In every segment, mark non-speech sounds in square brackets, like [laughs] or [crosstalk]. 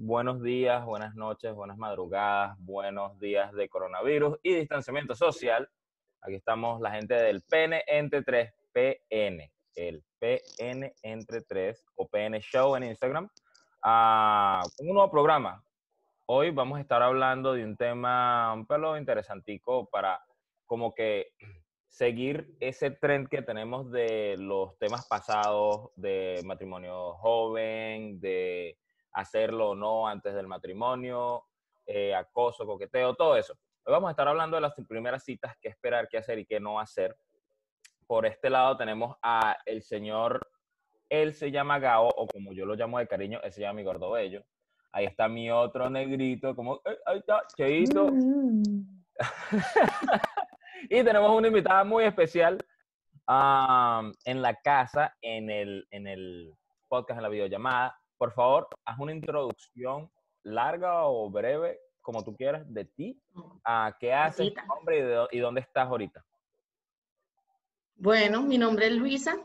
buenos días, buenas noches, buenas madrugadas, buenos días de coronavirus y distanciamiento social. Aquí estamos la gente del PN entre 3, PN, el PN entre 3 o PN Show en Instagram, a un nuevo programa. Hoy vamos a estar hablando de un tema un pelo interesantico para como que seguir ese trend que tenemos de los temas pasados, de matrimonio joven, de hacerlo o no antes del matrimonio, eh, acoso, coqueteo, todo eso. Hoy vamos a estar hablando de las primeras citas, qué esperar, qué hacer y qué no hacer. Por este lado tenemos a el señor, él se llama Gao, o como yo lo llamo de cariño, él se llama mi gordo bello. Ahí está mi otro negrito, como, ahí está, Cheito. [laughs] Y tenemos una invitada muy especial en la casa, en el, en el podcast, en la videollamada. Por favor, haz una introducción larga o breve, como tú quieras, de ti, a qué haces, tu nombre y, dónde estás ahorita. Bueno, mi nombre es Luisa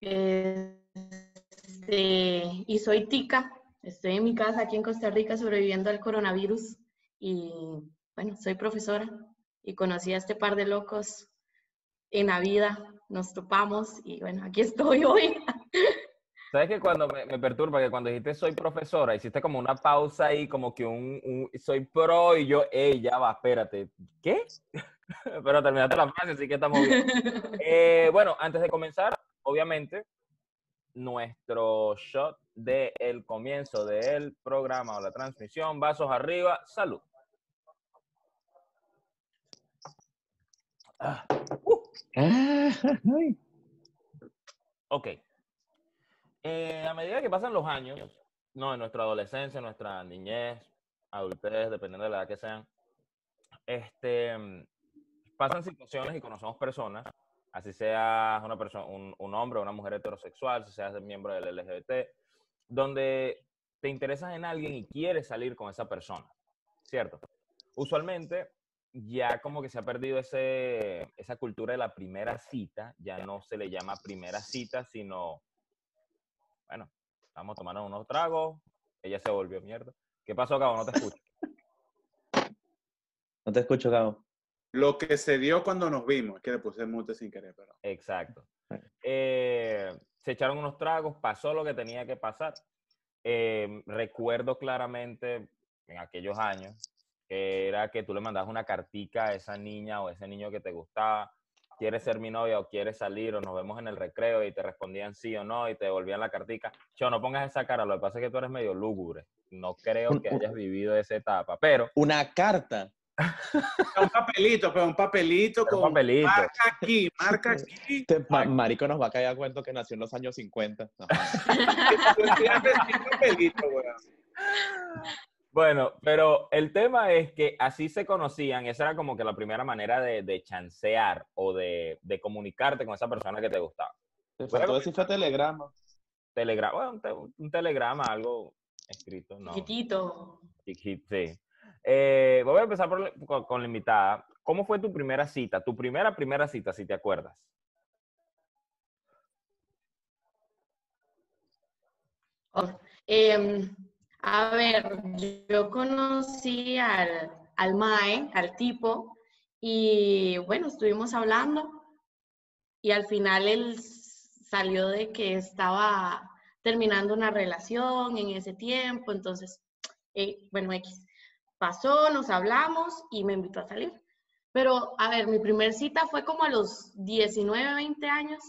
este, y soy tica. Estoy en mi casa aquí en Costa Rica sobreviviendo al coronavirus y bueno, soy profesora y conocí a este par de locos en la vida, nos topamos y bueno, aquí estoy [laughs] hoy. ¿Sabes que cuando me, perturba que cuando dijiste soy profesora, hiciste como una pausa ahí, como que un, soy pro y yo, ey, ya va, espérate, ¿qué? [laughs] Pero terminaste la frase, así que estamos bien. Eh, bueno, antes de comenzar, obviamente, nuestro shot del el comienzo del programa o la transmisión, vasos arriba, salud. Ah. [laughs] Ok. Eh, a medida que pasan los años, no, en nuestra adolescencia, nuestra niñez, adultez, dependiendo de la edad que sean, este, pasan situaciones y conocemos personas, así sea una persona, un, un hombre o una mujer heterosexual, si seas miembro del LGBT, donde te interesas en alguien y quieres salir con esa persona, ¿cierto? Usualmente ya como que se ha perdido ese, esa cultura de la primera cita, ya no se le llama primera cita, sino, bueno, estamos tomando unos tragos, ella se volvió mierda. ¿Qué pasó, Gabo? No te escucho. [laughs] No te escucho, Gabo. Lo que se dio cuando nos vimos, es que le puse mute sin querer, pero... Exacto. Eh, se echaron unos tragos, pasó lo que tenía que pasar. Eh, recuerdo claramente en aquellos años que era que tú le mandabas una cartica a esa niña o ese niño que te gustaba, quieres ser mi novia o quieres salir o nos vemos en el recreo y te respondían sí o no y te devolvían la cartica. Yo no pongas esa cara, lo que pasa es que tú eres medio lúgubre. No creo que hayas vivido esa etapa, pero... Una carta. [laughs] un papelito, pero un papelito con un papelito. marca aquí, marca aquí. marico nos va a caer a cuento que nació en los años 50. [laughs] papelito, bueno, pero el tema es que así se conocían, esa era como que la primera manera de, chancear o de, comunicarte con esa persona que te gustaba. Te faltó decir fue telegrama. Telegrama, bueno, un, telegrama, algo escrito, ¿no? Chiquitito. Chiquito, sí. Eh, voy a empezar con, la invitada. ¿Cómo fue tu primera cita? Tu primera, primera cita, si te acuerdas. Oh, eh, a ver, yo conocí al, al Mae, al tipo, y bueno, estuvimos hablando y al final él salió de que estaba terminando una relación en ese tiempo, entonces, eh, bueno, X, pasó, nos hablamos y me invitó a salir. Pero, a ver, mi primer cita fue como a los 19, 20 años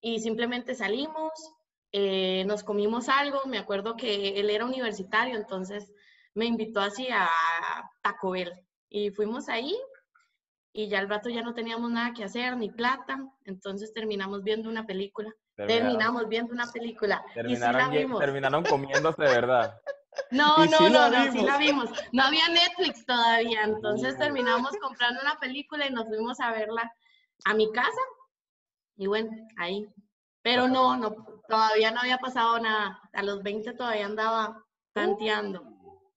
y simplemente salimos, eh, nos comimos algo, me acuerdo que él era universitario, entonces me invitó así a Taco Bell y fuimos ahí y ya al rato ya no teníamos nada que hacer, ni plata, entonces terminamos viendo una película. Terminamos viendo una película. Terminaron, y terminaron comiéndose verdad. [laughs] No, no, no, no, sí la vimos. No había Netflix todavía, entonces terminamos comprando una película y nos fuimos a verla a mi casa. Y bueno, ahí pero no, no, todavía no había pasado nada. A los 20 todavía andaba tanteando.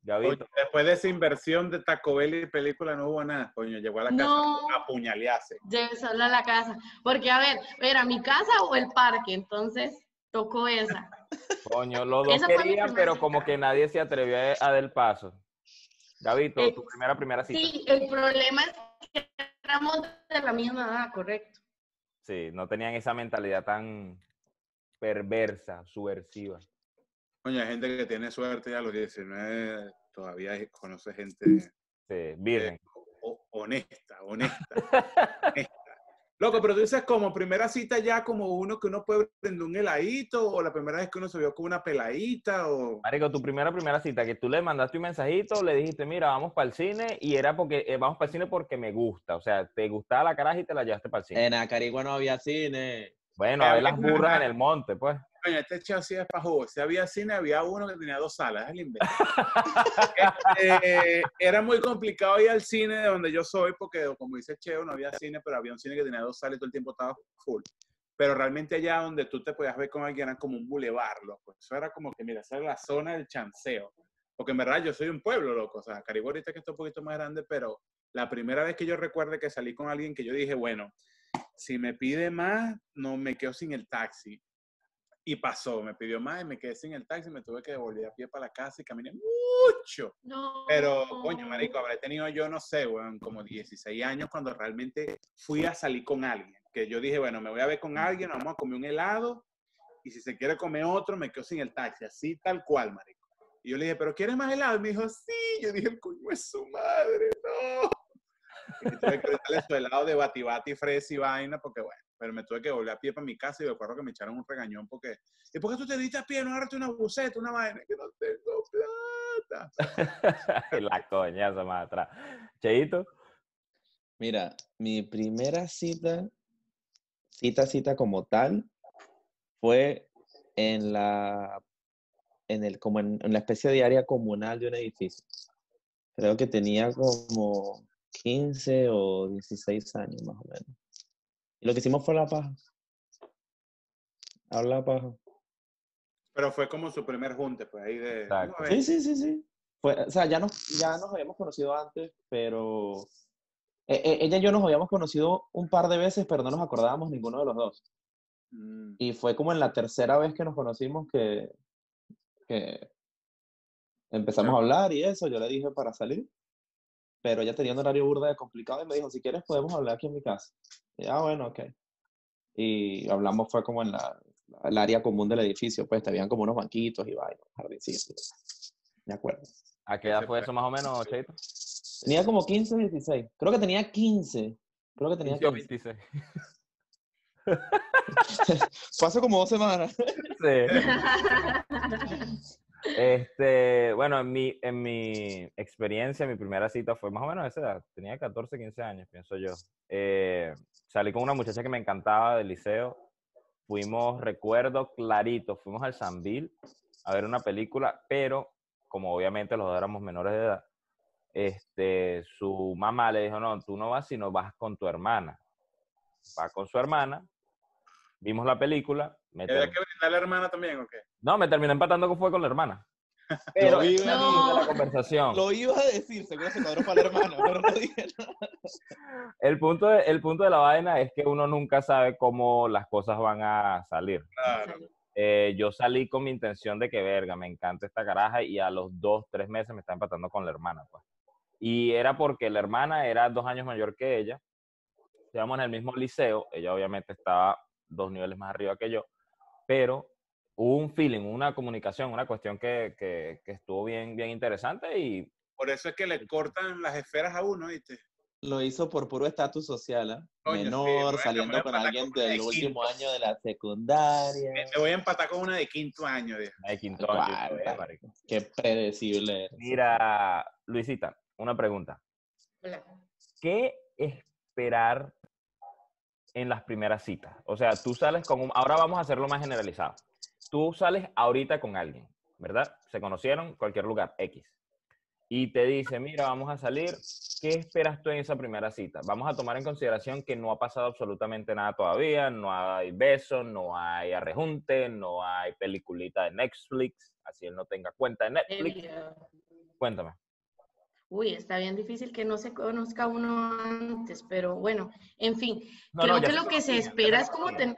después de esa inversión de Taco Bell y película no hubo nada. Coño, llegó a la casa a apuñalearse. Llegué solo a la casa. Porque, a ver, ¿era mi casa o el parque? Entonces, tocó esa. [laughs] Coño, los dos querían, pero como que nadie se atrevió a, a del paso. Gabito, Eh, tu primera, primera cita. Sí, el problema es que éramos de la misma edad, correcto. Sí, no tenían esa mentalidad tan perversa, subversiva. Coño, hay gente que tiene suerte ya a los 19 todavía conoce gente Sí, virgen. honesta, honesta, [laughs] honesta. Loco, pero tú dices como primera cita ya como uno que uno puede prender un heladito o la primera vez que uno se vio con una peladita o... Marico, tu primera, primera cita, que tú le mandaste un mensajito, le dijiste, mira, vamos para el cine, y era porque, eh, vamos para el cine porque me gusta. O sea, te gustaba la caraja y te la llevaste para el cine. En Acarigua no había cine. Bueno, a ver las burras en el monte, pues. Coño, este chavo sí es pajugo. Si había cine, había uno que tenía dos salas. Es el invento. [laughs] Este, era muy complicado ir al cine de donde yo soy, porque como dice Cheo, no había cine, pero había un cine que tenía dos salas y todo el tiempo estaba full. Pero realmente allá donde tú te podías ver con alguien era como un bulevar, loco. Eso era como que, mira, esa era la zona del chanceo. Porque en verdad yo soy un pueblo, loco. O sea, Caribe ahorita que está un poquito más grande, pero la primera vez que yo recuerde que salí con alguien que yo dije, bueno, si me pide más, no me quedo sin el taxi. Y pasó, me pidió más y me quedé sin el taxi, me tuve que devolver a pie para la casa y caminé mucho. No. Pero, coño, marico, habré tenido yo, no sé, weón, como 16 años cuando realmente fui a salir con alguien. Que yo dije, bueno, me voy a ver con alguien, vamos a comer un helado y si se quiere comer otro, me quedo sin el taxi. Así tal cual, marico. Y yo le dije, ¿pero quieres más helado? Y me dijo, sí. Yo dije, el coño es su madre, no. Y tuve que darle su helado de bati bati, fresa y vaina, porque bueno, pero me tuve que volver a pie para mi casa y me acuerdo que me echaron un regañón porque, ¿y por qué tú te diste a pie? No agarraste una buceta, una vaina, que no tengo plata. [laughs] la coñaza más atrás. Cheito, Mira, mi primera cita, cita, cita como tal, fue en la, en el, como en, en la especie de área comunal de un edificio. Creo que tenía como 15 o 16 años más o menos. Y lo que hicimos fue la paja. Hablar paja. Pero fue como su primer junte, pues ahí de... Sí, sí, sí, sí. Fue, o sea, ya nos, ya nos habíamos conocido antes, pero e- e- ella y yo nos habíamos conocido un par de veces, pero no nos acordábamos ninguno de los dos. Mm. Y fue como en la tercera vez que nos conocimos que, que empezamos a hablar y eso, yo le dije para salir, pero ella tenía un horario burda de complicado y me dijo, si quieres podemos hablar aquí en mi casa. Y, ah, bueno, ok. Y hablamos, fue como en la, el área común del edificio, pues, te habían como unos banquitos y vainas, jardincitos. Me acuerdo. ¿a qué edad fue eso más o menos, Cheito? Tenía como 15, 16. Creo que tenía 15. Creo que tenía 15 o 15. 26. [laughs] Fue hace como dos semanas. Sí. [laughs] Este, bueno, en mi, en mi experiencia, mi primera cita fue más o menos esa edad. Tenía 14, 15 años, pienso yo. Eh, salí con una muchacha que me encantaba del liceo. Fuimos, recuerdo clarito, fuimos al Sanville a ver una película, pero como obviamente los dos éramos menores de edad, este, su mamá le dijo, no, tú no vas, sino vas con tu hermana. Va con su hermana, vimos la película, me ¿Había que brindar a la hermana también o qué? No, me terminé empatando con fue con la hermana. [laughs] Pero Lo iba- de la No. conversación. Lo iba a decir, seguro se cuadró para la hermana, pero no dije nada. El punto, de, el punto de la vaina es que uno nunca sabe cómo las cosas van a salir. Claro. Eh, yo salí con mi intención de que, verga, me encanta esta caraja y a los dos, tres meses me está empatando con la hermana, pues. Y era porque la hermana era dos años mayor que ella. Estábamos en el mismo liceo. Ella obviamente estaba dos niveles más arriba que yo. Pero hubo un feeling, una comunicación, una cuestión que, que, que estuvo bien, bien interesante y Por eso es que le cortan las esferas a uno, ¿viste? Lo hizo por puro estatus social, sí, Menor, bueno, saliendo con alguien con de del último año de la secundaria. Me, voy a empatar con una de quinto año, dije. de quinto año, eh. Qué predecible. eres. Mira, Luisita, una pregunta. Hola. ¿Qué esperar en las primeras citas? O sea, tú sales con un... Ahora vamos a hacerlo más generalizado. Tú sales ahorita con alguien, ¿verdad? Se conocieron, cualquier lugar, X. Y te dice, mira, vamos a salir. ¿Qué esperas tú en esa primera cita? Vamos a tomar en consideración que no ha pasado absolutamente nada todavía. No hay besos, no hay arrejunte, no hay peliculita de Netflix. Así él no tenga cuenta de Netflix. Cuéntame. Uy, está bien difícil que no se conozca uno antes, pero bueno, en fin, No, creo no, que lo que se espera es como tener...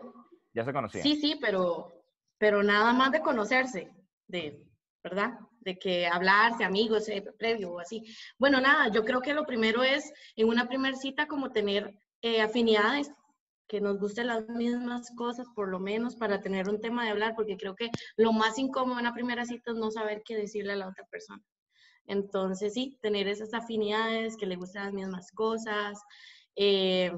Ya se conocían. Sí, sí, pero, pero nada más de conocerse, de, ¿verdad? De que hablarse, amigos, eh, previo o así. Bueno, nada, yo creo que lo primero es en una primera cita como tener eh, afinidades, que nos gusten las mismas cosas, por lo menos para tener un tema de hablar, porque creo que lo más incómodo en una primera cita es no saber qué decirle a la otra persona. Entonces, sí, tener esas afinidades, que le gusten las mismas cosas. Eh,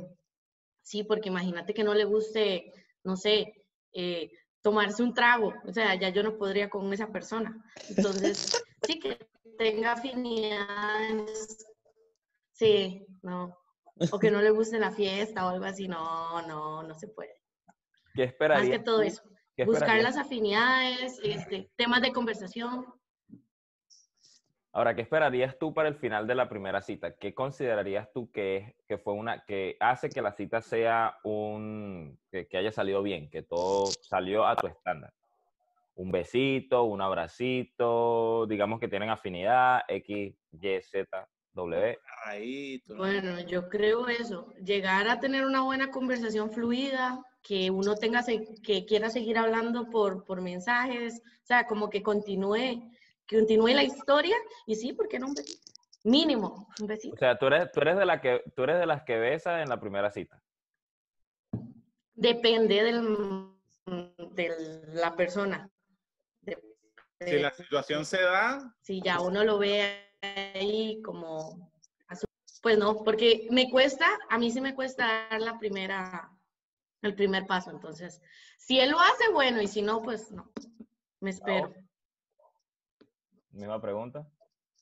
sí, porque imagínate que no le guste, no sé, eh, tomarse un trago. O sea, ya yo no podría con esa persona. Entonces, sí, que tenga afinidades. Sí, no. O que no le guste la fiesta o algo así. No, no, no se puede. ¿Qué esperarías? Más que todo eso. ¿Qué Buscar las afinidades, este, temas de conversación. Ahora, ¿qué esperarías tú para el final de la primera cita? ¿Qué considerarías tú que, es, que fue una, que hace que la cita sea un, que, que haya salido bien, que todo salió a tu estándar? Un besito, un abracito, digamos que tienen afinidad, X, Y, Z, W. Bueno, yo creo eso, llegar a tener una buena conversación fluida, que uno tenga, que quiera seguir hablando por, por mensajes, o sea, como que continúe, que continúe la historia, y sí, ¿por qué no un besito? Mínimo, un O besito. sea, tú eres, tú eres de la que, tú eres de las que besas en la primera cita. Depende del, de la persona. Si la situación se da, si ya uno lo ve ahí como, pues no, porque me cuesta, a mí sí me cuesta dar la primera, el primer paso, entonces, si él lo hace, bueno, y si no, pues no, me espero. Misma pregunta.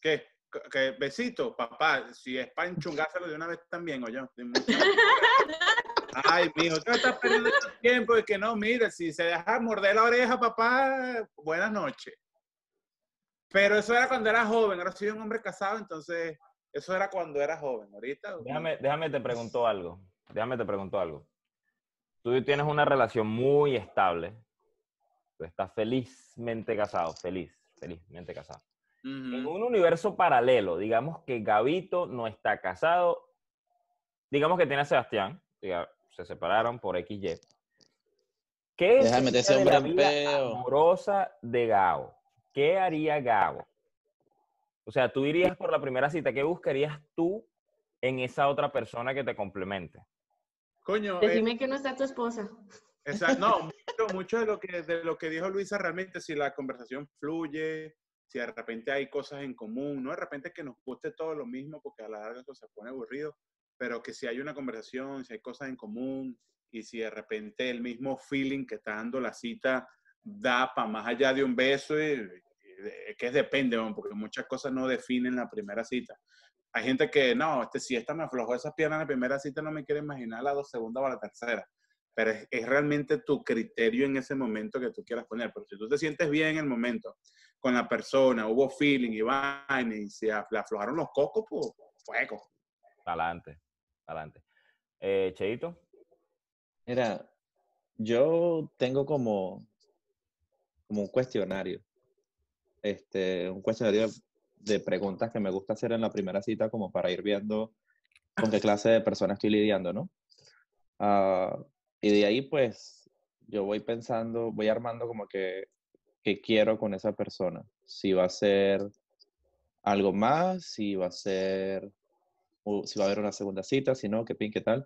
¿qué? ¿Qué? Besito, papá. Si es para enchungárselo [laughs] de una vez también, o yo. [laughs] Ay, mijo, tú estás perdiendo tu tiempo y que no, mire, si se deja morder la oreja, papá, buenas noches. Pero eso era cuando era joven, ahora soy un hombre casado, entonces eso era cuando era joven. Ahorita. Déjame, déjame te pregunto algo. Déjame te pregunto algo. Tú tienes una relación muy estable. Tú estás felizmente casado, feliz, felizmente casado. En un universo paralelo, digamos que Gabito no está casado, digamos que tiene a Sebastián, diga, se separaron por XY. ¿Qué sería de la vida peo. amorosa de Gabo? ¿Qué haría Gabo? O sea, tú irías por la primera cita, ¿qué buscarías tú en esa otra persona que te complemente? Coño, eh, Decime que no está tu esposa. Exacto. No, mucho, mucho de, lo que, de lo que dijo Luisa realmente, si la conversación fluye, si de repente hay cosas en común, no de repente que nos guste todo lo mismo, porque a la larga eso se pone aburrido, pero que si hay una conversación, si hay cosas en común y si de repente el mismo feeling que está dando la cita da para más allá de un beso, y, y que depende, porque muchas cosas no definen la primera cita. Hay gente que, no, este, si esta me aflojó esas piernas en la primera cita, no me quiere imaginar la dos segunda o la tercera pero es, es realmente tu criterio en ese momento que tú quieras poner. Pero si tú te sientes bien en el momento con la persona, hubo feeling y vaina, y se aflojaron los cocos, pues fuego. Adelante, adelante. Eh, Cheito, Mira, yo tengo como, como un cuestionario. Este, un cuestionario de preguntas que me gusta hacer en la primera cita como para ir viendo con qué clase de persona estoy lidiando, ¿no? Ah, y de ahí pues yo voy pensando, voy armando como que qué quiero con esa persona. Si va a ser algo más, si va a ser, si va a haber una segunda cita, si no, qué pin, qué tal.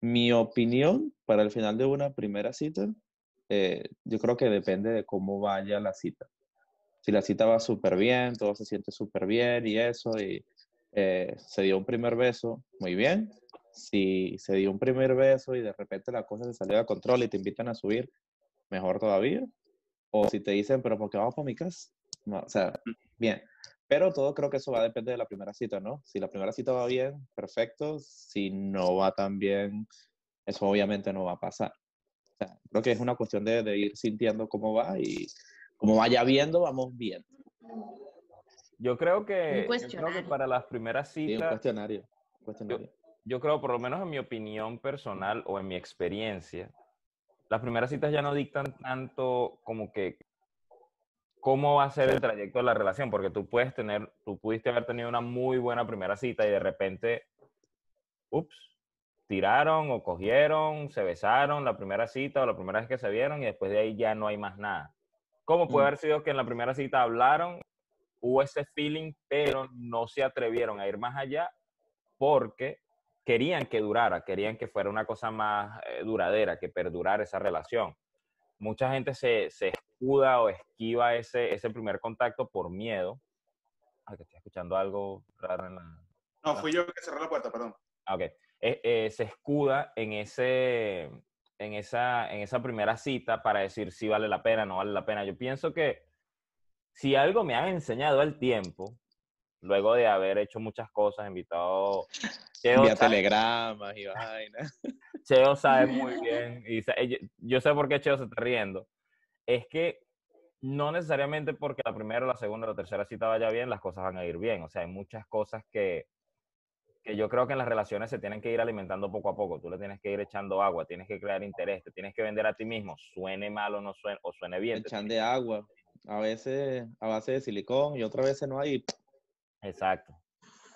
Mi opinión para el final de una primera cita, eh, yo creo que depende de cómo vaya la cita. Si la cita va súper bien, todo se siente súper bien y eso, y eh, se dio un primer beso, muy bien. Si se dio un primer beso y de repente la cosa se salió de control y te invitan a subir, mejor todavía. O si te dicen, pero ¿por qué vamos para mi casa? No, o sea, bien. Pero todo creo que eso va a depender de la primera cita, ¿no? Si la primera cita va bien, perfecto. Si no va tan bien, eso obviamente no va a pasar. O sea, creo que es una cuestión de, de ir sintiendo cómo va y como vaya viendo, vamos bien. yo creo que, yo creo que cuestionario. para las primeras Sí, un citas, cuestionario. un cuestionario. yo creo, por lo menos en mi opinión personal o en mi experiencia, las primeras citas ya no dictan tanto como que cómo va a ser el trayecto de la relación, porque tú puedes tener, tú pudiste haber tenido una muy buena primera cita y de repente, ups, tiraron o cogieron, se besaron la primera cita o la primera vez que se vieron y después de ahí ya no hay más nada. ¿Cómo puede Mm. haber sido que en la primera cita hablaron, hubo ese feeling, pero no se atrevieron a ir más allá porque querían que durara, querían que fuera una cosa más eh, duradera, que perdurara esa relación? Mucha gente se, se escuda o esquiva ese, ese primer contacto por miedo. Ay, que estoy escuchando algo raro en la... No, fui yo que cerré la puerta, perdón. Ah, Ok. Eh, eh, se escuda en, ese, en, esa, en esa primera cita para decir si vale la pena, no vale la pena. Yo pienso que si algo me han enseñado el tiempo, luego de haber hecho muchas cosas, invitado... Cheo Vía sabe- telegramas y vainas. [laughs] Cheo sabe muy bien, y sa- yo, sé por qué Cheo se está riendo, es que no necesariamente porque la primera, la segunda la tercera cita vaya bien, las cosas van a ir bien. O sea, hay muchas cosas que, que yo creo que en las relaciones se tienen que ir alimentando poco a poco. Tú le tienes que ir echando agua, tienes que crear interés, te tienes que vender a ti mismo, suene mal o no suene, o suene bien. Echan de agua. A veces a base de silicón y otras veces no hay. Exacto.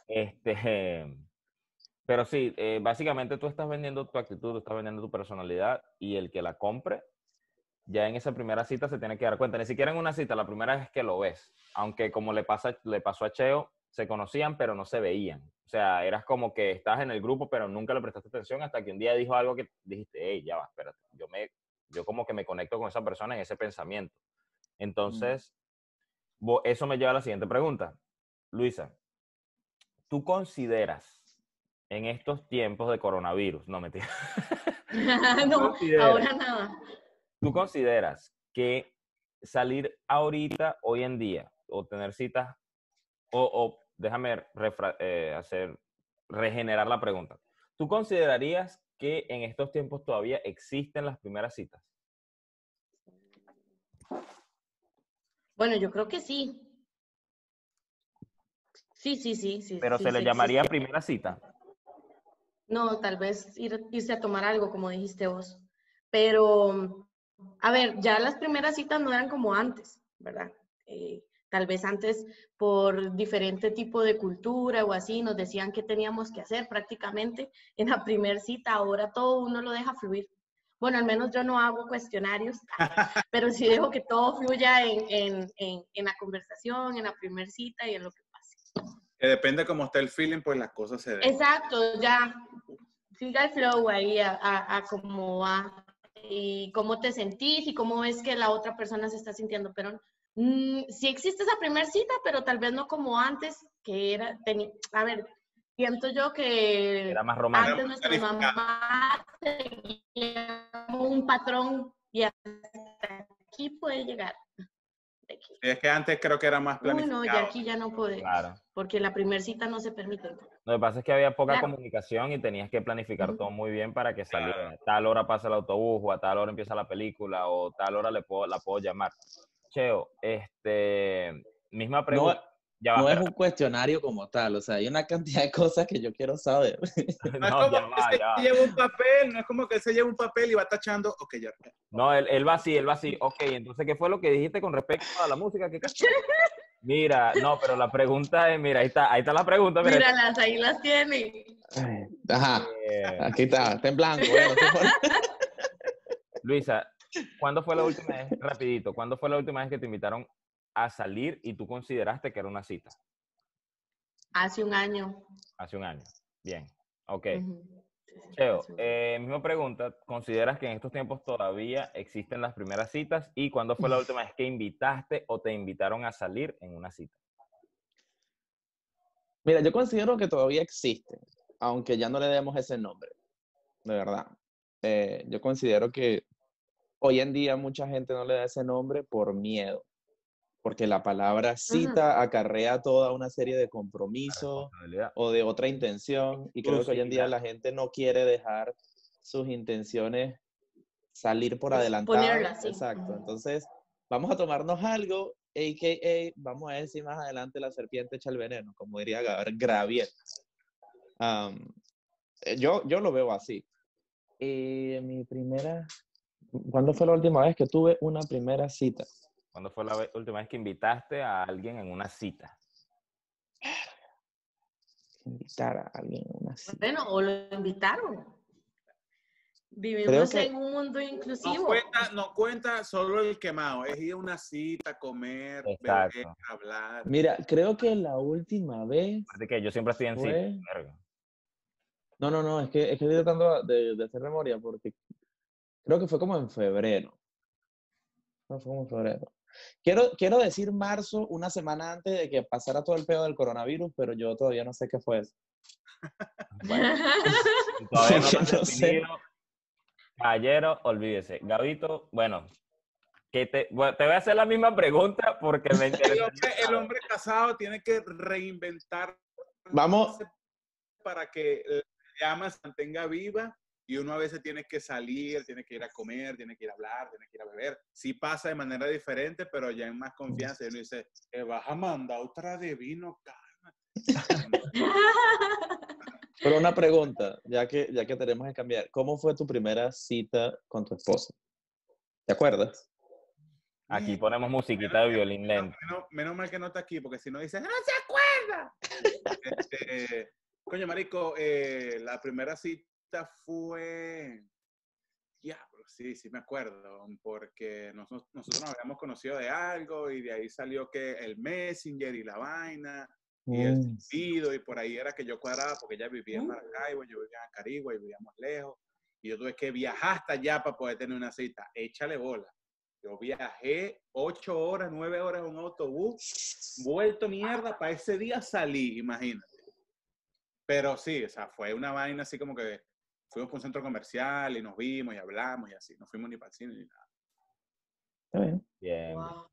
Este, pero sí, eh, básicamente tú estás vendiendo tu actitud, tú estás vendiendo tu personalidad y el que la compre, ya en esa primera cita se tiene que dar cuenta. Ni siquiera en una cita, la primera vez que lo ves. Aunque como le, pasa, le pasó a Cheo, se conocían pero no se veían. O sea, eras como que estás en el grupo pero nunca le prestaste atención hasta que un día dijo algo que dijiste, hey, ya va, espérate. Yo, me, yo como que me conecto con esa persona en ese pensamiento. Entonces, eso me lleva a la siguiente pregunta. Luisa, ¿tú consideras en estos tiempos de coronavirus, no mentira, [laughs] no, ahora nada. ¿tú consideras que salir ahorita, hoy en día, o tener citas, o, o déjame refra- eh, hacer, regenerar la pregunta, ¿tú considerarías que en estos tiempos todavía existen las primeras citas? Bueno, yo creo que sí. Sí, sí, sí, sí. Pero sí, se le sí llamaría primera cita. No, tal vez ir, irse a tomar algo, como dijiste vos. Pero, a ver, ya las primeras citas no eran como antes, ¿verdad? Eh, tal vez antes, por diferente tipo de cultura o así, nos decían qué teníamos que hacer prácticamente en la primera cita. Ahora todo uno lo deja fluir. Bueno, al menos yo no hago cuestionarios, [laughs] pero sí dejo que todo fluya en, en, en, en la conversación, en la primera cita y en lo que. Que depende cómo esté el feeling, pues las cosas se den. Exacto, ya. Siga el flow ahí a, a, a cómo va y cómo te sentís y cómo ves que la otra persona se está sintiendo. Pero mm, sí existe esa primera cita, pero tal vez no como antes, que era, teni- a ver, siento yo que Era más romántico. antes planificado. mamás seguían un patrón y hasta aquí puede llegar. Aquí. Es que antes creo que era más Uy, planificado. no, ya aquí ya no puede, Claro. Porque la primera cita no se permite. Lo que pasa es que había poca Claro. comunicación y tenías que planificar todo muy bien para que Claro. saliera. A tal hora pasa el autobús, o a tal hora empieza la película, o a tal hora le puedo, la puedo llamar. Cheo, este, misma pregunta. Ya va, No es un cuestionario como tal, o sea, hay una cantidad de cosas que yo quiero saber. [laughs] No, [laughs] es No, como ya que va, se ya va. lleva un papel, no es como que él se lleva un papel y va tachando, ok, ya. No, él, él va así, él va así. Ok, entonces, ¿qué fue lo que dijiste con respecto a la música? ¿Qué [laughs] Mira, no, pero la pregunta es, mira, ahí está, ahí está la pregunta. Mira, Míralas, ahí las tiene. Ajá, Eh, aquí está, está en blanco. Luisa, ¿cuándo fue la última vez, rapidito, cuándo fue la última vez que te invitaron a salir y tú consideraste que era una cita? Hace un año. Hace un año. Bien, ok. Cheo, año. eh, misma pregunta, ¿consideras que en estos tiempos todavía existen las primeras citas? ¿Y cuándo fue la última vez que invitaste o te invitaron a salir en una cita? Mira, yo considero que todavía existen, aunque ya no le demos ese nombre, de verdad. Eh, yo considero que hoy en día mucha gente no le da ese nombre por miedo, porque la palabra cita acarrea toda una serie de compromisos o de otra intención, y creo que hoy en día la gente no quiere dejar sus intenciones salir por adelantado. Exponerlas, sí. Exacto. Entonces, vamos a tomarnos algo, a.k.a. vamos a ver si más adelante la serpiente echa el veneno, como diría Gravier. Eh, yo, yo lo veo así. Y mi primera... ¿Cuándo fue la última vez que tuve una primera cita? ¿Cuándo fue la última vez que invitaste a alguien en una cita? Invitar a alguien a una cita. Bueno, o lo invitaron. Vivimos que- en un mundo No inclusivo. cuenta, no cuenta solo el quemado, es ir a una cita, comer, Exacto. beber, hablar. Mira, creo que la última vez. Aparte que yo siempre estoy en cita. Fue- verga. No, no, no, es que, es que estoy tratando de, de hacer memoria porque creo que fue como en febrero. No, fue como febrero. Quiero, quiero decir marzo, una semana antes de que pasara todo el pedo del coronavirus, pero yo todavía no sé qué fue eso. Bueno, [laughs] todavía no lo han No sé. definido. Caballero, olvídese. Gabito, bueno, que te, bueno, te voy a hacer la misma pregunta porque me El [laughs] interesa. hombre, el hombre casado tiene que reinventar Vamos, para que la llama se mantenga viva y uno a veces tiene que salir, tiene que ir a comer, tiene que ir a hablar, tiene que ir a beber. Sí pasa de manera diferente, pero ya en más confianza. Y uno dice, "Eh, vas a mandar otra de vino, cálmate. [laughs] pero una pregunta, ya que, ya que tenemos que cambiar. ¿Cómo fue tu primera cita con tu esposa? ¿Te acuerdas? Aquí ponemos musiquita de violín lento. Menos, menos mal que no está aquí, porque si no dice, ¡no se acuerda! [laughs] Este, coño, marico, eh, la primera cita fue... Diablo, sí, sí me acuerdo, porque nosotros, nosotros nos habíamos conocido de algo y de ahí salió que el Messenger y la vaina y el Mm. sentido y por ahí era que yo cuadraba porque ella vivía en Mm. Maracaibo, yo vivía en Carigua y vivíamos lejos y yo tuve que viajar hasta allá para poder tener una cita. Échale bola. Yo viajé ocho horas, nueve horas en un autobús, vuelto mierda, para ese día salí, imagínate. Pero sí, o sea, fue una vaina así como que fuimos por un centro comercial y nos vimos y hablamos y así, no fuimos ni para el cine ni nada. Está bien. Bien. Wow.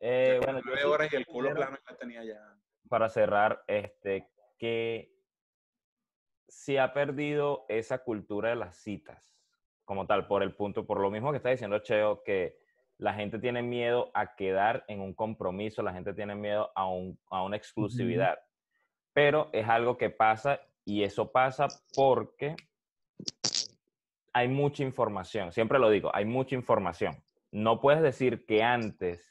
Eh, bueno, nueve sí horas y el culo plano ya tenía ya. para cerrar, este, que se ha perdido esa cultura de las citas, como tal, por el punto, por lo mismo que está diciendo Cheo, que la gente tiene miedo a quedar en un compromiso, la gente tiene miedo a, un- a una exclusividad. Pero es algo que pasa y eso pasa porque hay mucha información. Siempre lo digo, hay mucha información. No puedes decir que antes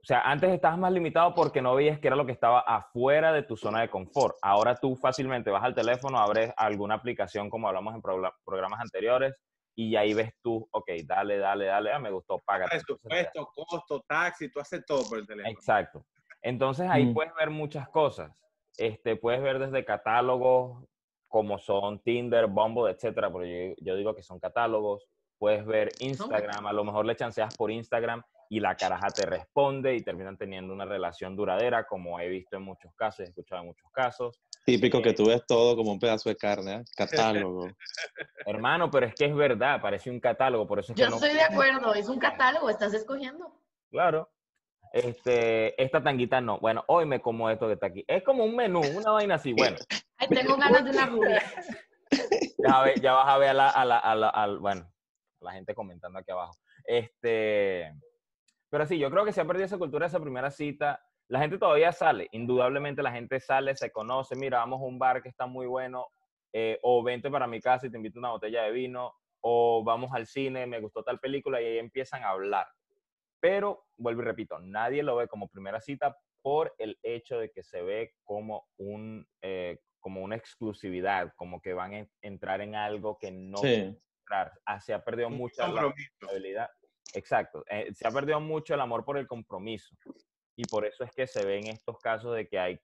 o sea, antes estabas más limitado porque no veías que era lo que estaba afuera de tu zona de confort. Ahora tú fácilmente vas al teléfono, abres alguna aplicación como hablamos en progr- programas anteriores y ahí ves tú, ok, dale, dale, dale, ah, me gustó. Entonces, Presupuesto, costo, taxi, tú haces todo por el teléfono. Exacto. Entonces ahí Mm. puedes ver muchas cosas. Este, puedes ver desde catálogos como son Tinder, Bumble, etcétera, porque yo, yo digo que son catálogos. Puedes ver Instagram, a lo mejor le chanceas por Instagram y la caraja te responde y terminan teniendo una relación duradera, como he visto en muchos casos, he escuchado en muchos casos. Típico que tú ves todo como un pedazo de carne, ¿eh? Catálogo. [laughs] Hermano, pero es que es verdad, parece un catálogo, por eso es que Yo no- estoy de acuerdo, es un catálogo, estás escogiendo. Claro. Este, esta tanguita no. Bueno, hoy me como esto que está aquí. Es como un menú, una vaina así. Bueno, Ay, tengo ganas de una rubia. [laughs] ya, vas a ver a la, a la, a la- bueno, la gente comentando aquí abajo. Este, pero sí, yo creo que se ha perdido esa cultura de esa primera cita. La gente todavía sale, indudablemente la gente sale, se conoce, mira, vamos a un bar que está muy bueno, eh, o vente para mi casa y te invito una botella de vino, o vamos al cine, me gustó tal película y ahí empiezan a hablar. Pero, vuelvo y repito, nadie lo ve como primera cita por el hecho de que se ve como, un, eh, como una exclusividad, como que van a en- entrar en algo que no Sí. entrar. Ah, se ha perdido Un mucho la compromiso. responsabilidad. Exacto. eh, se ha perdido mucho el amor por el compromiso. Y por eso es que se ven estos casos de que hay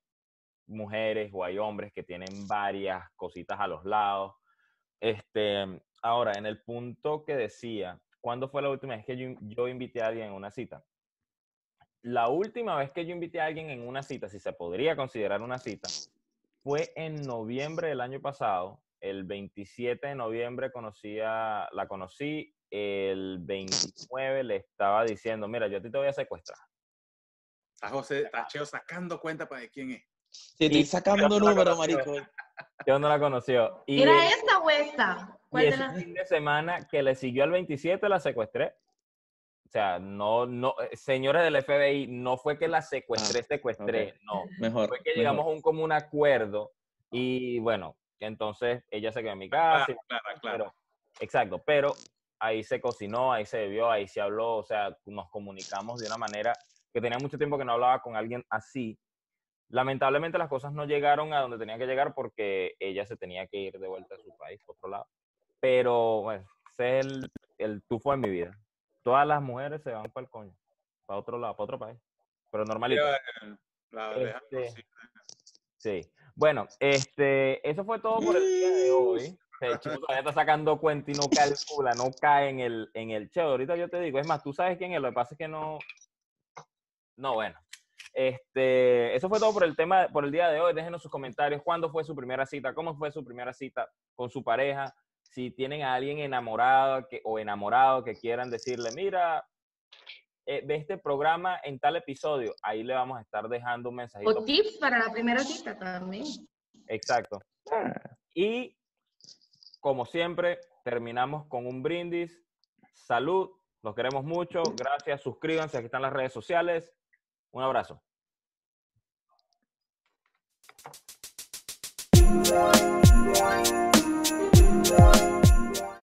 mujeres o hay hombres que tienen varias cositas a los lados. Este, ahora, en el punto que decía, ¿cuándo fue la última vez que yo, yo invité a alguien en una cita? La última vez que yo invité a alguien en una cita, si se podría considerar una cita, fue en noviembre del año pasado. El 27 de noviembre conocí a- la conocí. El 29 le estaba diciendo, mira, yo a ti te voy a secuestrar. Está José, está Cheo sacando cuenta para de quién es. Sí, estoy sacando números, [laughs] marico. Yo no la conoció. Y, ¿Era el- esta o esta? ¿Cuál ese fin de semana que le siguió al 27 la secuestré. O sea, no, no, eh, señores del FBI, no fue que la secuestré, secuestré, ok. no. Mejor. Fue que mejor. llegamos a un común acuerdo y bueno, entonces ella se quedó en mi Claro, casa. y- claro, claro. pero, exacto, pero ahí se cocinó, ahí se bebió, ahí se habló, o sea, nos comunicamos de una manera que tenía mucho tiempo que no hablaba con alguien así. Lamentablemente las cosas no llegaron a donde tenían que llegar porque ella se tenía que ir de vuelta a su país, por otro lado. pero bueno, ese es el, el tufo de mi vida. Todas las mujeres se van para el coño, para otro lado, para otro país. Pero normalito. La Este. Sí. Bueno, este, eso fue todo por el día de hoy. El chico todavía está sacando cuenta y no calcula, no cae en el, en el cheo. Ahorita yo te digo, es más, tú sabes quién es, lo que pasa es que no. No, bueno. Este, eso fue todo por el tema, por el día de hoy. Déjenos sus comentarios. ¿Cuándo fue su primera cita? ¿Cómo fue su primera cita con su pareja? Si tienen a alguien enamorado que, o enamorado que quieran decirle, mira, eh, ve este programa en tal episodio. Ahí le vamos a estar dejando un mensajito. O tips para la primera cita también. Exacto. Y como siempre, terminamos con un brindis. Salud, los queremos mucho. Gracias, suscríbanse, aquí están las redes sociales. Un abrazo.